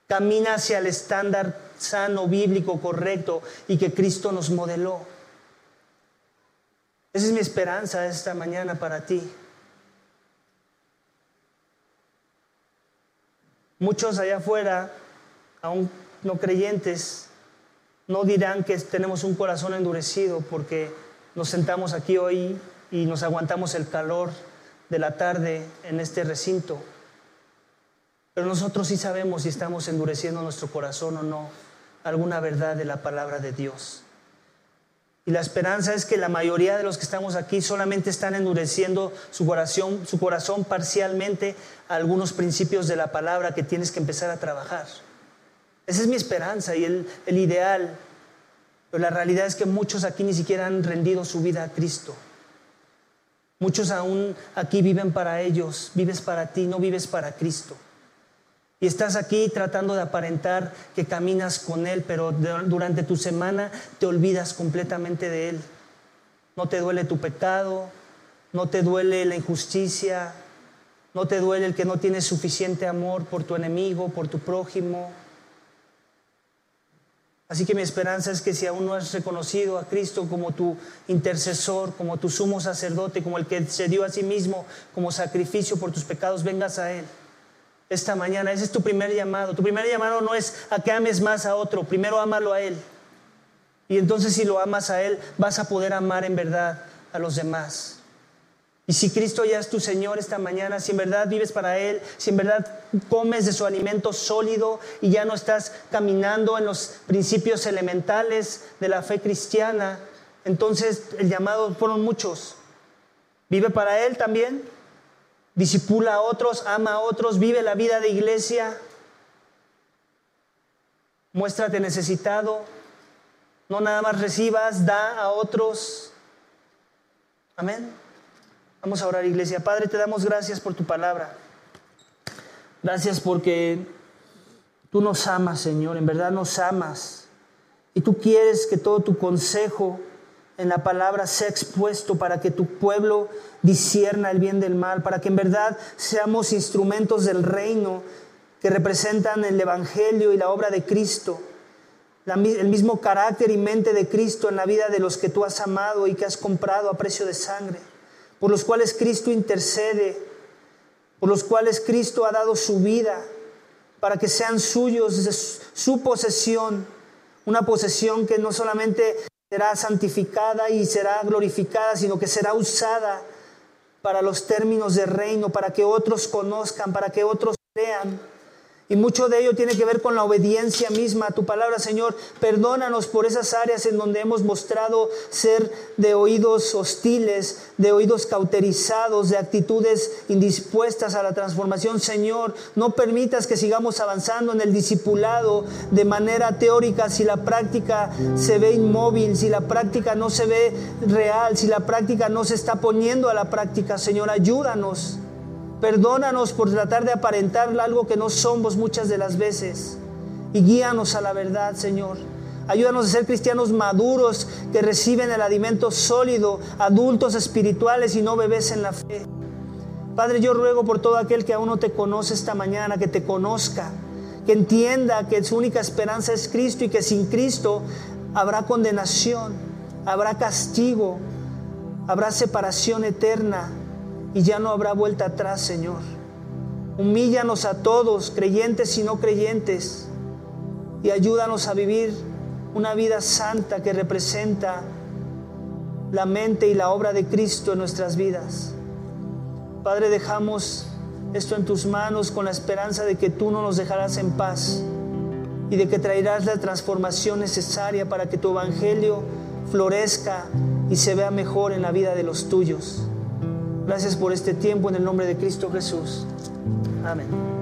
S1: camina hacia el estándar sano, bíblico, correcto y que Cristo nos modeló. Esa es mi esperanza esta mañana para ti. Muchos allá afuera, aún no creyentes, no dirán que tenemos un corazón endurecido porque nos sentamos aquí hoy y nos aguantamos el calor de la tarde en este recinto. Pero nosotros sí sabemos si estamos endureciendo nuestro corazón o no alguna verdad de la palabra de Dios. Y la esperanza es que la mayoría de los que estamos aquí solamente están endureciendo su corazón, su corazón parcialmente a algunos principios de la palabra que tienes que empezar a trabajar. Esa es mi esperanza y el, el ideal. Pero la realidad es que muchos aquí ni siquiera han rendido su vida a Cristo. Muchos aún aquí viven para ellos, vives para ti, no vives para Cristo. Y estás aquí tratando de aparentar que caminas con Él, pero durante tu semana te olvidas completamente de Él. No te duele tu pecado, no te duele la injusticia, no te duele el que no tienes suficiente amor por tu enemigo, por tu prójimo. Así que mi esperanza es que si aún no has reconocido a Cristo como tu intercesor, como tu sumo sacerdote, como el que se dio a sí mismo como sacrificio por tus pecados, vengas a Él esta mañana. Ese es tu primer llamado. Tu primer llamado no es a que ames más a otro, primero ámalo a Él. Y entonces si lo amas a Él, vas a poder amar en verdad a los demás. Y si Cristo ya es tu Señor esta mañana, si en verdad vives para Él, si en verdad comes de su alimento sólido y ya no estás caminando en los principios elementales de la fe cristiana, entonces el llamado fueron muchos. ¿Vive para Él también? disipula a otros, ama a otros, vive la vida de iglesia. Muéstrate necesitado. No nada más recibas, da a otros. Amén. Vamos a orar, iglesia. Padre, te damos gracias por tu palabra. Gracias porque tú nos amas, Señor. En verdad nos amas. Y tú quieres que todo tu consejo en la palabra sea expuesto para que tu pueblo disierna el bien del mal, para que en verdad seamos instrumentos del reino que representan el Evangelio y la obra de Cristo, el mismo carácter y mente de Cristo en la vida de los que tú has amado y que has comprado a precio de sangre, por los cuales Cristo intercede, por los cuales Cristo ha dado su vida, para que sean suyos su posesión, una posesión que no solamente será santificada y será glorificada, sino que será usada para los términos del reino, para que otros conozcan, para que otros crean. Y mucho de ello tiene que ver con la obediencia misma a tu palabra, Señor. Perdónanos por esas áreas en donde hemos mostrado ser de oídos hostiles, de oídos cauterizados, de actitudes indispuestas a la transformación. Señor, no permitas que sigamos avanzando en el discipulado de manera teórica si la práctica se ve inmóvil, si la práctica no se ve real, si la práctica no se está poniendo a la práctica. Señor, ayúdanos. Perdónanos por tratar de aparentar algo que no somos muchas de las veces. Y guíanos a la verdad, Señor. Ayúdanos a ser cristianos maduros que reciben el alimento sólido, adultos espirituales y no bebés en la fe. Padre, yo ruego por todo aquel que aún no te conoce esta mañana, que te conozca, que entienda que su única esperanza es Cristo y que sin Cristo habrá condenación, habrá castigo, habrá separación eterna y ya no habrá vuelta atrás, Señor. Humíllanos a todos, creyentes y no creyentes, y ayúdanos a vivir una vida santa que representa la mente y la obra de Cristo en nuestras vidas. Padre, dejamos esto en tus manos con la esperanza de que tú no nos dejarás en paz y de que traerás la transformación necesaria para que tu evangelio florezca y se vea mejor en la vida de los tuyos. Gracias por este tiempo en el nombre de Cristo Jesús. Amén.